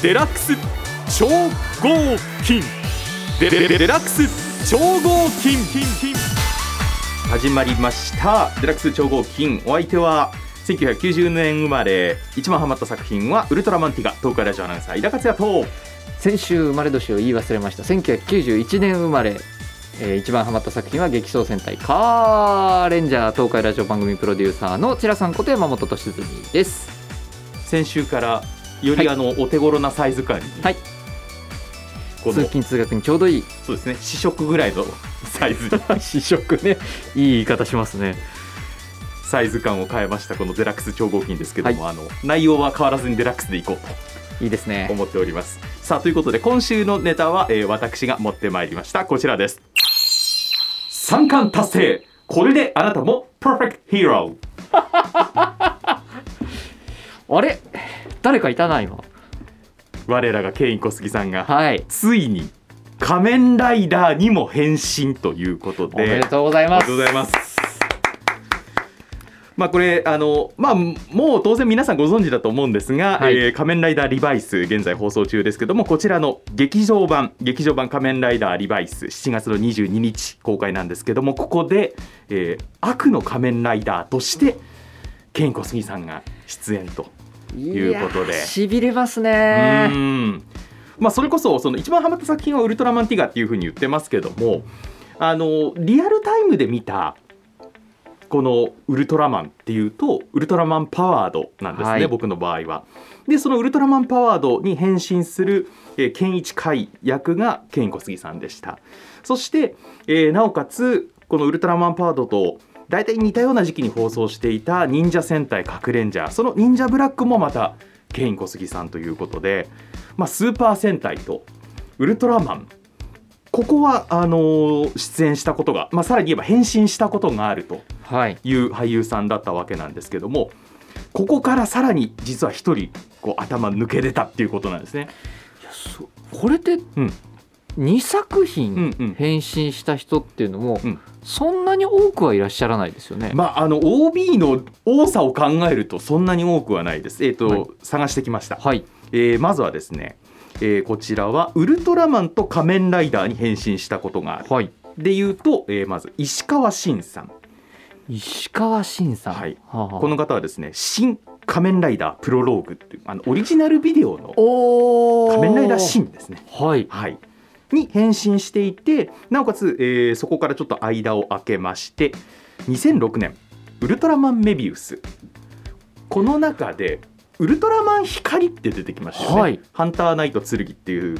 デラックス超合金。デデデデラックス超合金。始まりました。デラックス超合金。お相手は1990年生まれ一番ハマった作品はウルトラマンティガ東海ラジオアナウンサー井田克也と。先週生まれ年を言い忘れました。1991年生まれ、えー一番ハマった作品は激走戦隊カーレンジャー東海ラジオ番組プロデューサーのチラさんこと山本俊純です。先週からよりあの、お手頃なサイズ感に、はい。通勤通学にちょうどいい。そうですね。試食ぐらいの サイズ。に試食ね。いい言い方しますね。サイズ感を変えましたこのデラックス超合金ですけども、あの内容は変わらずにデラックスでいこうと。いいですね。思っております。さあということで今週のネタは、えー私が持ってまいりました。こちらです。三冠達成。これであなたもパーフェクトヒーローあれ？誰かいたな今我らがケイン小杉さんが。はい。ついに仮面ライダーにも変身ということおめででとうございありがますとうございます。まあこれあのまあもう当然皆さんご存知だと思うんですが、はい。えー仮面ライダーリバイス現在放送中ですけどもこちらの劇場版劇場版仮面ライダーリバイス7月の22日公開なんですけどもここで、えー悪の仮面ライダーとしてケイン小杉さんが出演ということでしびれますうねんまあそれこそその一番ハマった作品はウルトラマンティガっていうふうに言ってますけどもあのリアルタイムで見たこのウルトラマンっていうとウルトラマンパワードなんですね、はい僕の場合は。でそのウルトラマンパワードに変身する、えー、ケンイチカイ役がケイン小杉さんでした。そして、えーなおかつこのウルトラマンパワードと大体似たような時期に放送していた忍者戦隊カクレンジャーその忍者ブラックもまたケイン小杉さんということで、まあ、スーパー戦隊とウルトラマンここはあのー出演したことが、まあ、さらに言えば変身したことがあるとはい。いう俳優さんだったわけなんですけどもここからさらに実は一人こう頭抜け出たっていうことなんですね。そこれってうん。2作うん品うん。変身した人っていうのも、うんそんなに多くはいらっしゃらないですよね。まあ、あの OB の多さを考えるとそんなに多くはないです。えっ、と、はい探してきました。はいえーまずはですね、えーこちらはウルトラマンと仮面ライダーに変身したことがある。はいで言うと、えーまず石川真さん。石川真さん、はいはあはあこの方はですね、新仮面ライダープロローグっていうあのオリジナルビデオの仮面ライダーシンですね。はいはい。に変身していて、なおかつ、えーそこからちょっと間を空けまして、2006年ウルトラマンメビウス。この中でウルトラマン光って出てきましたよね。はいハンターナイト剣っていう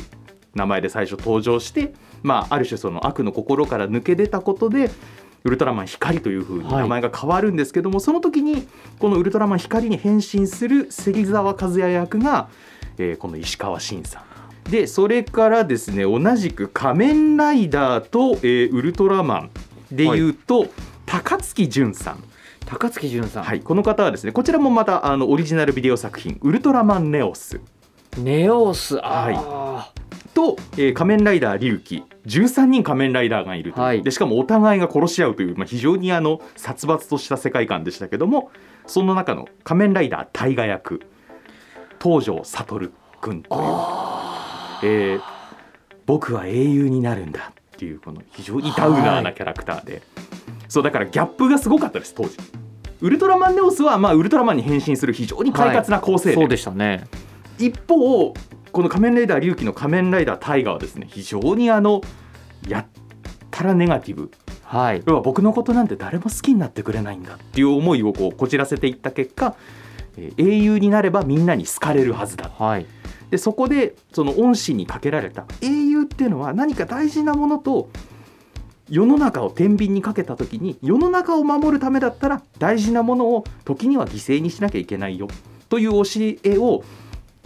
名前で最初登場して、まあある種その悪の心から抜け出たことで。ウルトラマン光という風にはい名前が変わるんですけども、その時にこのウルトラマン光に変身する芹沢和也役が、えーこの石川真さんでそれからですね同じく仮面ライダーと、えーウルトラマンでいうと、高月淳さん、高槻淳さん、はい、この方はですねこちらもまたあのオリジナルビデオ作品「ウルトラマンネオス。ネオスあ」と、えー仮面ライダー龍騎13人仮面ライダーがいるとはい。でしかもお互いが殺し合うという、まあ、非常にあの殺伐とした世界観でしたけどもその中の仮面ライダー大河役東條悟君という。えー僕は英雄になるんだ。っていうこの非常にダウナーなキャラクターで、そうだからギャップがすごかったです当時。ウルトラマンネオスはまあウルトラマンに変身する非常に快活な構成で、そうでしたね。一方この仮面ライダー龍騎の仮面ライダータイガーはですね非常にあのやったらネガティブ。はい。要は僕のことなんて誰も好きになってくれないんだっていう思いをこうこじらせていった結果、えー英雄になればみんなに好かれるはずだ。はいでそこでその恩師にかけられた。英雄っていうのは何か大事なものと世の中を天秤にかけた時に世の中を守るためだったら大事なものを時には犠牲にしなきゃいけないよ。という教えを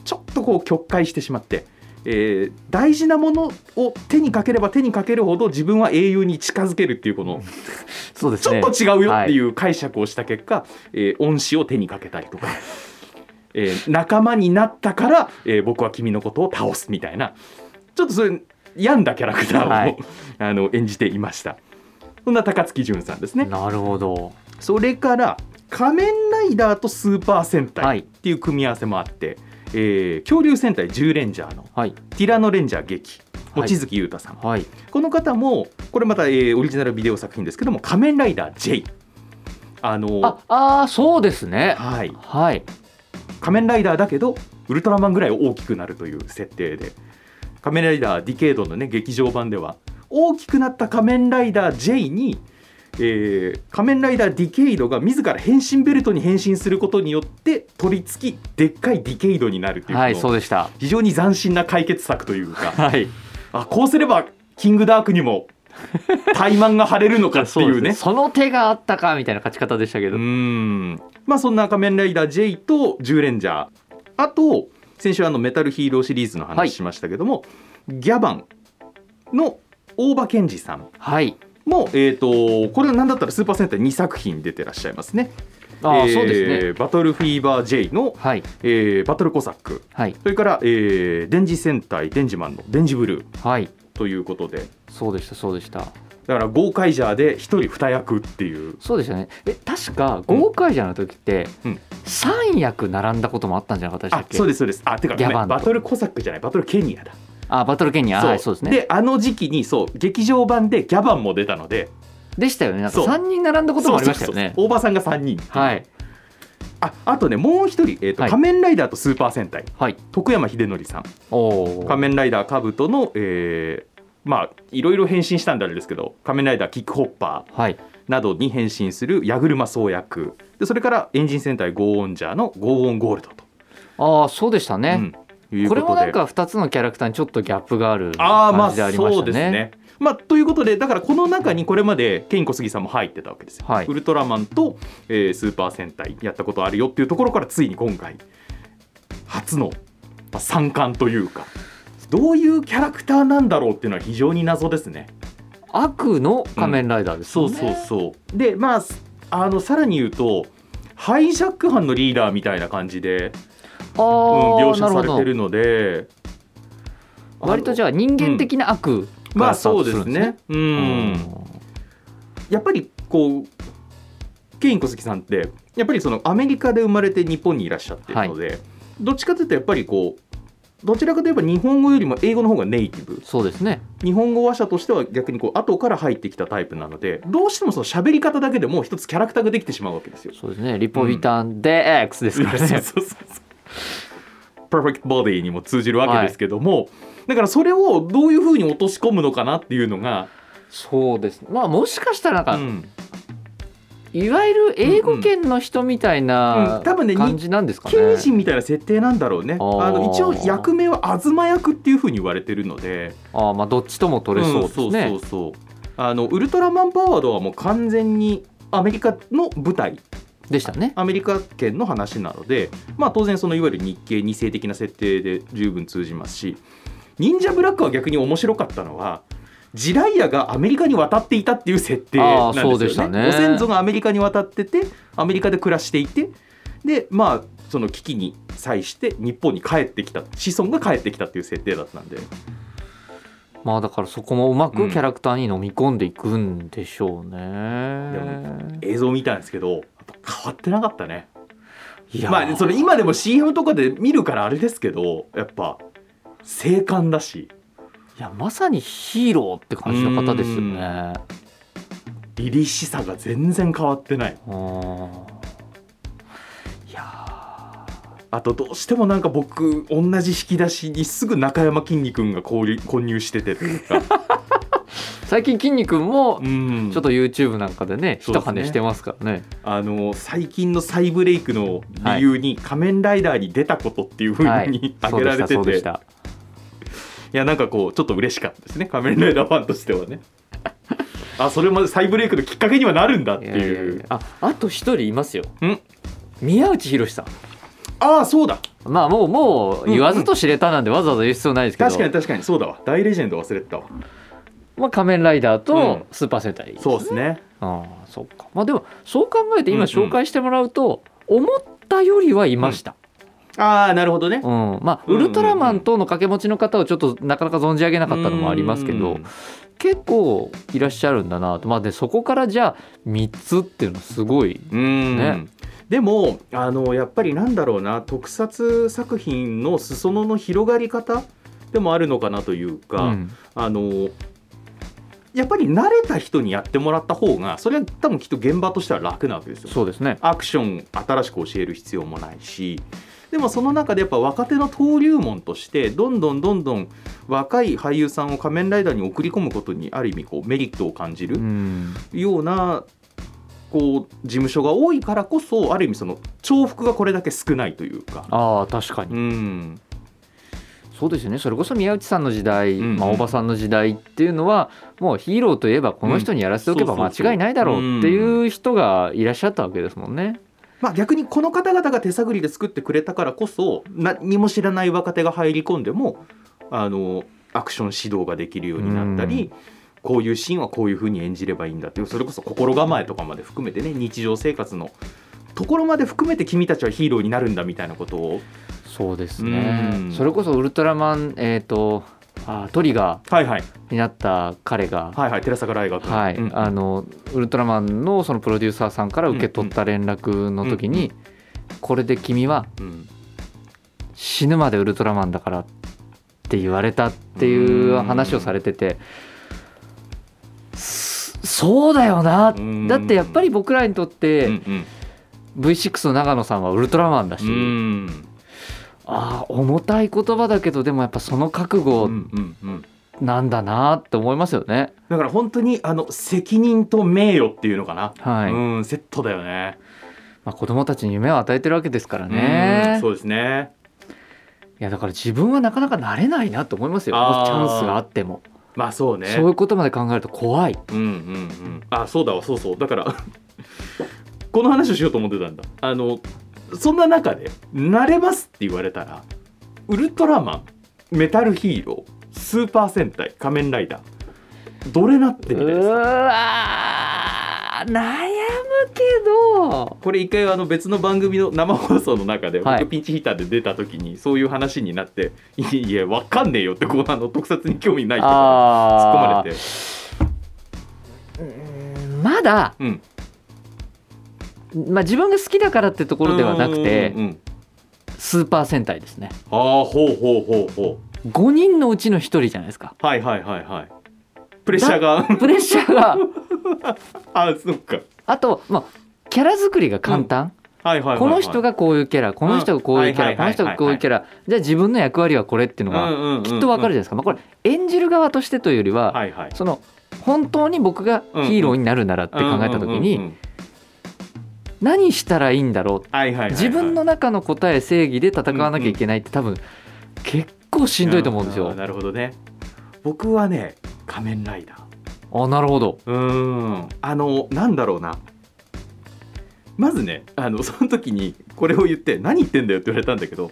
ちょっとこう曲解してしまって、えー大事なものを手にかければ手にかけるほど自分は英雄に近づけるっていうこの そうですね。ちょっと違うよっていう解釈をした結果、えー恩師を手にかけたりとか、えー仲間になったから、えー僕は君のことを倒すみたいな。ちょっとそういう病んだキャラクターを、はい。あの演じていました。そんな高槻淳さんですね。なるほど。それから仮面ライダーとスーパー戦隊はい。っていう組み合わせもあって、えー恐竜戦隊10レンジャーのはい。ティラノレンジャー劇はい。望月裕太さん、はい。この方もこれまた、えーオリジナルビデオ作品ですけども「仮面ライダー J」あのああーそうですね。はい、はい仮面ライダーだけどウルトラマンぐらい大きくなるという設定で。仮面ライダーディケイドのね劇場版では大きくなった仮面ライダー J に、えー仮面ライダーディケイドが自ら変身ベルトに変身することによって取り付きでっかいディケイドになるという,、はいそうでした。非常に斬新な解決策というか。はい。あこうすればキングダークにも 怠慢が晴れるのかっていうね。その手があったかみたいな勝ち方でしたけうど、んまあそんな仮面ライダー J と10レンジャー。あと先週あのメタルヒーローシリーズのはい話しましたけども、ギャバンの大場健二さん。はい。も、えー、とこれなんだったらスーパーセンター2作品出てらっしゃいますね。ああ、えーそうですね。バトルフィーバー J の、はい。えーバトルコサック。はい。それから、えー、電磁戦隊デンジマンのデンジブルー。はい。ということで。そうでしたそうでしただからゴーカイジャーで1人2役っていう。そうでしたね。え確か豪快じゃの時って、うん。三役並んだこともあったんじゃなかったでしたっけ？あそうですそうです。あてかバンと。バトルコサックじゃない。バトルケニアだ。あバトルケニア。はいそうですね。であの時期にそう劇場版でギャバンも出たので。したよね。なんかそう。3人並んだこともありましたよね。そうそうそう。大場さんが3人。はい。ああとねもう一人、えーとはい。仮面ライダーとスーパー戦隊。はい。徳山秀則さん。おお仮面ライダーカブトの、えーまあいろいろ変身したんであれですけど仮面ライダーキックホッパーはい。などに変身する矢車総役でそれからエンジン戦隊ゴーオンジャーのゴーオンゴールドと、ああそうでしたね、うん。ここれもなんか2つのキャラクターにちょっとギャップがあるああまあ感じでありましたね。ですね。まあ、ということでだからこの中にこれまでケイン小杉さんも入ってたわけですよ。はい。ウルトラマンと、えースーパー戦隊やったことあるよっていうところからついに今回初の、まあ、三冠というかどういうキャラクターなんだろうっていうのは非常に謎ですね。悪の仮面ライダーですそうよね。そうそう。でまああのさらに言うとハイジャック犯のリーダーみたいな感じで、ああ、うん、描写。されてるので割とじゃあ人間的な悪まあそうですねね。。うんやっぱりこうケイン小杉さんってやっぱりそのアメリカで生まれて日本にいらっしゃってるので、どっちかというとやっぱりこうどちらかといえば日本語よりも英語の方がネイティブそうですね。日本語話者としては逆にこう後から入ってきたタイプなのでどうしてもその喋り方だけでもう一つキャラクターができてしまうわけですよ。そうですね。リポビタンで X ですからそうね。そうそうそうパーフェクトボディにも通じるわけですけども、だからそれをどういうふうに落とし込むのかなっていうのが、そうです。まあもしかしたらなんか、うんいわゆる英語圏の人みたいなうん多分ね感じなんですかね。謙信みたいな設定なんだろうね。あの一応役名は東役っていうふうに言われてるので、ああまあどっちとも取れそうですね。うそうそうあのウルトラマンパワードはもう完全にアメリカの舞台でしたね。アメリカ圏の話なので、まあ、当然そのいわゆる日系二世的な設定で十分通じますし忍者ブラックは逆に面白かったのはジライアがアメリカに渡っていたっていう設定なんですよあーそうでしたね。ねご先祖がアメリカに渡っててアメリカで暮らしていてでまあその危機に際して日本に帰ってきた子孫が帰ってきたっていう設定だったんでまあだからそこもうまうんくキャラクターに飲み込んでいくんでしょうでね。映像見たんですけど変わってなかったね。いやーまあそれ今でも CM とかで見るからあれですけどやっぱ精悍だしいやまさにヒーローって感じの方ですよね。凛々しさが全然変わってない。うんいやあとどうしてもなんか僕同じ引き出しにすぐ中山きんに君が混入しててというか。ー 最近筋肉もうん。ちょっと YouTube なんかでね一跳ね。してますからね。あの最近の再ブレイクの理由に仮面ライダーに出たことっていうふうはい。に そ挙げられてて、いうでしたそうでした。やなんかこうちょっと嬉しかったですね。仮面ライダーファンとしてはね。あそれまで再ブレイクのきっかけにはなるんだっていう。ああと一人いますよ。ん？宮内博さん。ああそうだ。まあもうもう言わずと知れたなんでわざわざ言う必要ないですけど、確かに確かにそうだわ。大レジェンド忘れてたわ。まあ、仮面ライダーうん。とスーパー戦隊、そうですね。ああそうか。まあでもそう考えて今うんうん。紹介してもらうと、思ったよりはいました、ああなるほどね。うん。まあウルトラマンとの掛け持ちの方をちょっとなかなか存じ上げなかったのもありますけどうん結構いらっしゃるんだなと。まあでそこからじゃあ3つっていうのはすごいうん。ねでもあのやっぱりなんだろうな。特撮作品の裾野の広がり方でもあるのかなというか、うん。あのやっぱり慣れた人にやってもらった方がそれは多分きっと現場としては楽なわけですよ。そうですね。アクション新しく教える必要もないしでもその中でやっぱ若手の登竜門としてどんどんどんどん若い俳優さんを仮面ライダーに送り込むことにある意味こうメリットを感じるうん。ようなこう事務所が多いからこそある意味その重複がこれだけ少ないというか。ああ確かに。うん。そうですよね。それこそ宮内さんの時代、うん。うんまあ、大場さんの時代っていうのはもうヒーローといえばこの人にやらせておけば間うん。そうそうそう。違いないだろうっていう人がいらっしゃったわけですもんね。まあ、逆にこの方々が手探りで作ってくれたからこそ何も知らない若手が入り込んでもあのアクション指導ができるようになったり、こういうシーンはこういうふうに演じればいいんだっていうそれこそ心構えとかまで含めてね日常生活のところまで含めて君たちはヒーローになるんだみたいなことを。そうですね。うん。それこそウルトラマン、えー、とあトリガーになった彼が、はいはい寺坂大学はいうんあのウルトラマンのそのプロデューサーさんから受け取った連絡の時に、これで君はうん。死ぬまでウルトラマンだからって言われたっていう話をされててそそうだよな。うん。だってやっぱり僕らにとっうてん。V6 の長野さんはウルトラマンだし、うんうんああ重たい言葉だけどでもやっぱその覚う悟なんだなって思いますよね。だから本当にあの責任と名誉っていうのかな、はい。うんセットだよね。まあ、子供たちに夢を与えてるわけですからうんね。そうですね。いやだから自分はなかなかなれないなと思いますよ。チャンスがあっても、まあそうね。そういうことまで考えると怖い。うんうんうん。あそうだわそうそう。だから この話をしようと思ってたんだ。あのそんな中で「なれます」って言われたらウルトラマンメタルヒーロースーパー戦隊仮面ライダーどれなってみたいですか？わー悩むけど。これ一回あの別の番組の生放送の中ではい。僕ピンチヒッターで出た時にそういう話になって「いやいやわかんねえよ」ってこうあの特撮に興味ない人が突っ込まあれて。ーまだ、うんまあ、自分が好きだからってところではなくてうんうんうんスーパー戦隊ですね。ああほうほうほうほ5人のうちの1人じゃないですか。うはいはいはいはい。プレッシャーが。プレッシャーが。あそっか。あと、まあ、キャラ作りが簡単、この人がこういうキャラこの人がこういうキャラ、うん。この人がこういうキャラ。じゃあ自分の役割はこれっていうのがきっとわかるじゃないですか、まあ、これ演じる側としてというよりは、はいはい。その本当に僕がヒーローになるならって考えた時に何したらいいんだろう？はいはいはいはい。自分の中の答え正義で戦わなきゃいけないって多分結構しんどいと思うんですよ。なるほどね。僕はね仮面ライダー。あなるほど。うーん。あのなんだろうな。まずねあの その時にこれを言って何言ってんだよって言われたんだけど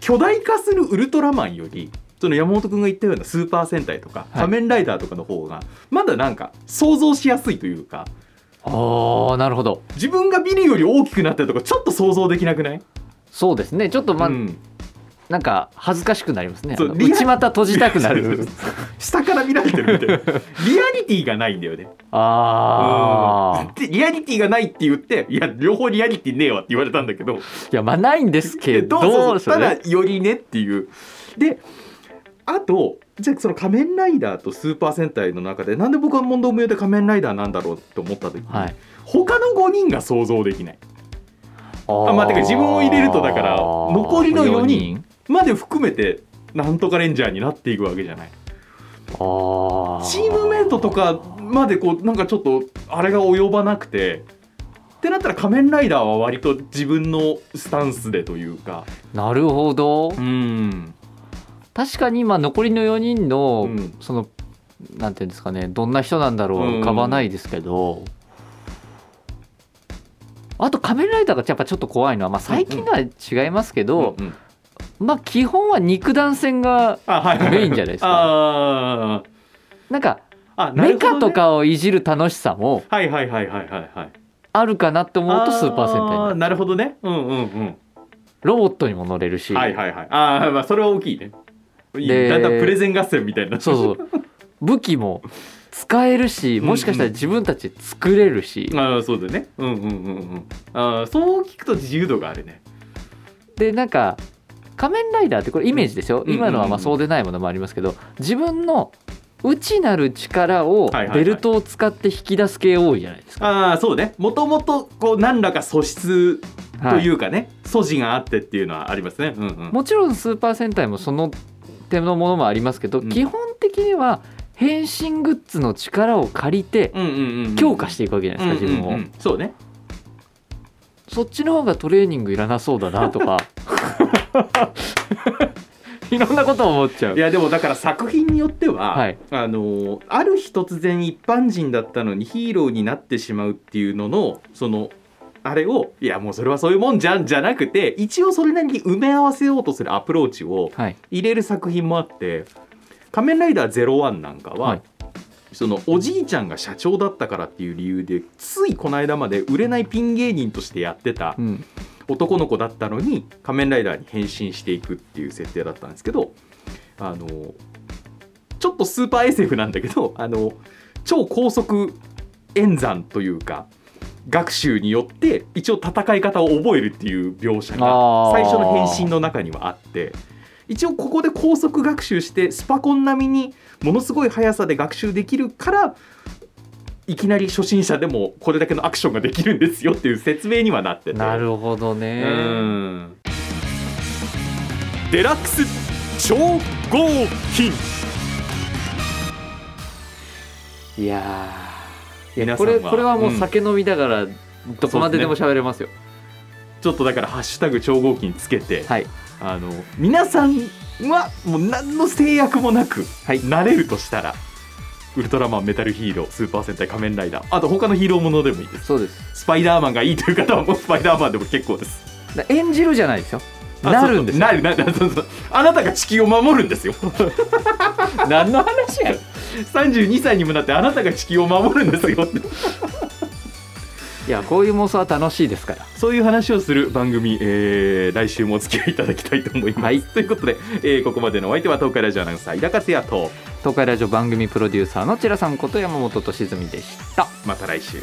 巨大化するウルトラマンよりその山本君が言ったようなスーパー戦隊とかはい。仮面ライダーとかの方がまだなんか想像しやすいというかああなるほど。自分がビルより大きくなったりとかちょっと想像できなくない、そうですね。ちょっとまあ、うん。なんか恥ずかしくなりますね。内股閉じたくなる。下から見られてるみたいな。リアリティがないんだよね。ああ。でリアリティがないって言っていや両方リアリティねえわって言われたんだけど。いやまあないんですけどただよりねっていう。であとじゃあその仮面ライダーとスーパー戦隊の中でなんで僕は問答無用で仮面ライダーなんだろうって思った時に、はい。他の5人が想像できないああまあてか自分を入れるとだから残りの4人人。まで含めてなんとかレンジャーになっていくわけじゃないああ。チームメイトとかまでこうなんかちょっとあれが及ばなくてってなったら仮面ライダーは割と自分のスタンスでというかなるほど。うん確かに今残りの4人の、うん。そのなんていうんですかねどんな人なんだろううん浮かばないですけど、あと仮面ライダーがやっぱちょっと怖いのは、まあ、最近のは違いますけど、うんうん。まあ基本は肉弾戦がメインじゃないですか。なんかメカとかをいじる楽しさもはいはいはいはいはいはい。あるかなって思うとスーパー戦隊にななるほどね。うんうんうん。ロボットにも乗れるし、はいはいはい。ああまあそれは大きいねでだんだんプレゼン合戦みたいなそうそう。武器も使えるしもしかしたら自分たちで作れるし、ああそうだね。うんうんうんうん。ああそう聞くと自由度があるね。でなんか仮面ライダーってこれイメージですよ、うん今のはまあそうでないものもありますけど自分の内なる力をはいはいはい。ベルトを使って引き出す系多いじゃないですか。ああそうね。もともとこう何らか素質とはいいうかね、素地があってっていうのはありますね。うんうん。もちろんスーパー戦隊もその手のものもありますけど、うん。基本的には変身グッズの力を借りて強化していくわけじゃないですか、自分を、そうね。そっちの方がトレーニングいらなそうだなとか。いろんなことを思っちゃう。いやでもだから作品によっては、はい。あのある日突然一般人だったのにヒーローになってしまうっていうののそのあれをいやもうそれはそういうもんじゃんじゃなくて一応それなりに埋め合わせようとするアプローチをはい。入れる作品もあって「仮面ライダー01」なんかは、はい。そのおじいちゃんが社長だったからっていう理由でついこの間まで売れないピン芸人としてやってたうん。男の子だったのに仮面ライダーに変身していくっていう設定だったんですけどあのちょっとスーパー SF なんだけどあの超高速演算というか学習によって一応戦い方を覚えるっていう描写が最初の変身の中にはあって一応ここで高速学習してスパコン並みにものすごい速さで学習できるからいきなり初心者でもこれだけのアクションができるんですよっていう説明にはなってて。なるほどうねん。デラックス超合金。いや皆さんは。これこれはもう酒飲みながらどこまででも喋れますよ、ちょっとだから「ハッシュタグ超合金」つけて、はい。あの皆さんはもう何の制約もなくはい。なれるとしたら、ウルトラマンメタルヒーロースーパー戦隊仮面ライダーあと他のヒーローものでもいいです。そうです。スパイダーマンがいいという方はもうスパイダーマンでも結構です。だ演じるじゃないですよ。あなるんですなるなるそうそう。あなたが地球を守るんですよ。何の話や32歳にもなってあなたが地球を守るんですよ。っていやこういう妄想は楽しいですから。そういう話をする番組、えー来週もお付き合いいただきたいと思います。はい。ということで、えーここまでのお相手は東海ラジオアナウンサー井田克也と。東海ラジオ番組プロデューサーのチラさんこと山本俊純でした。また来週。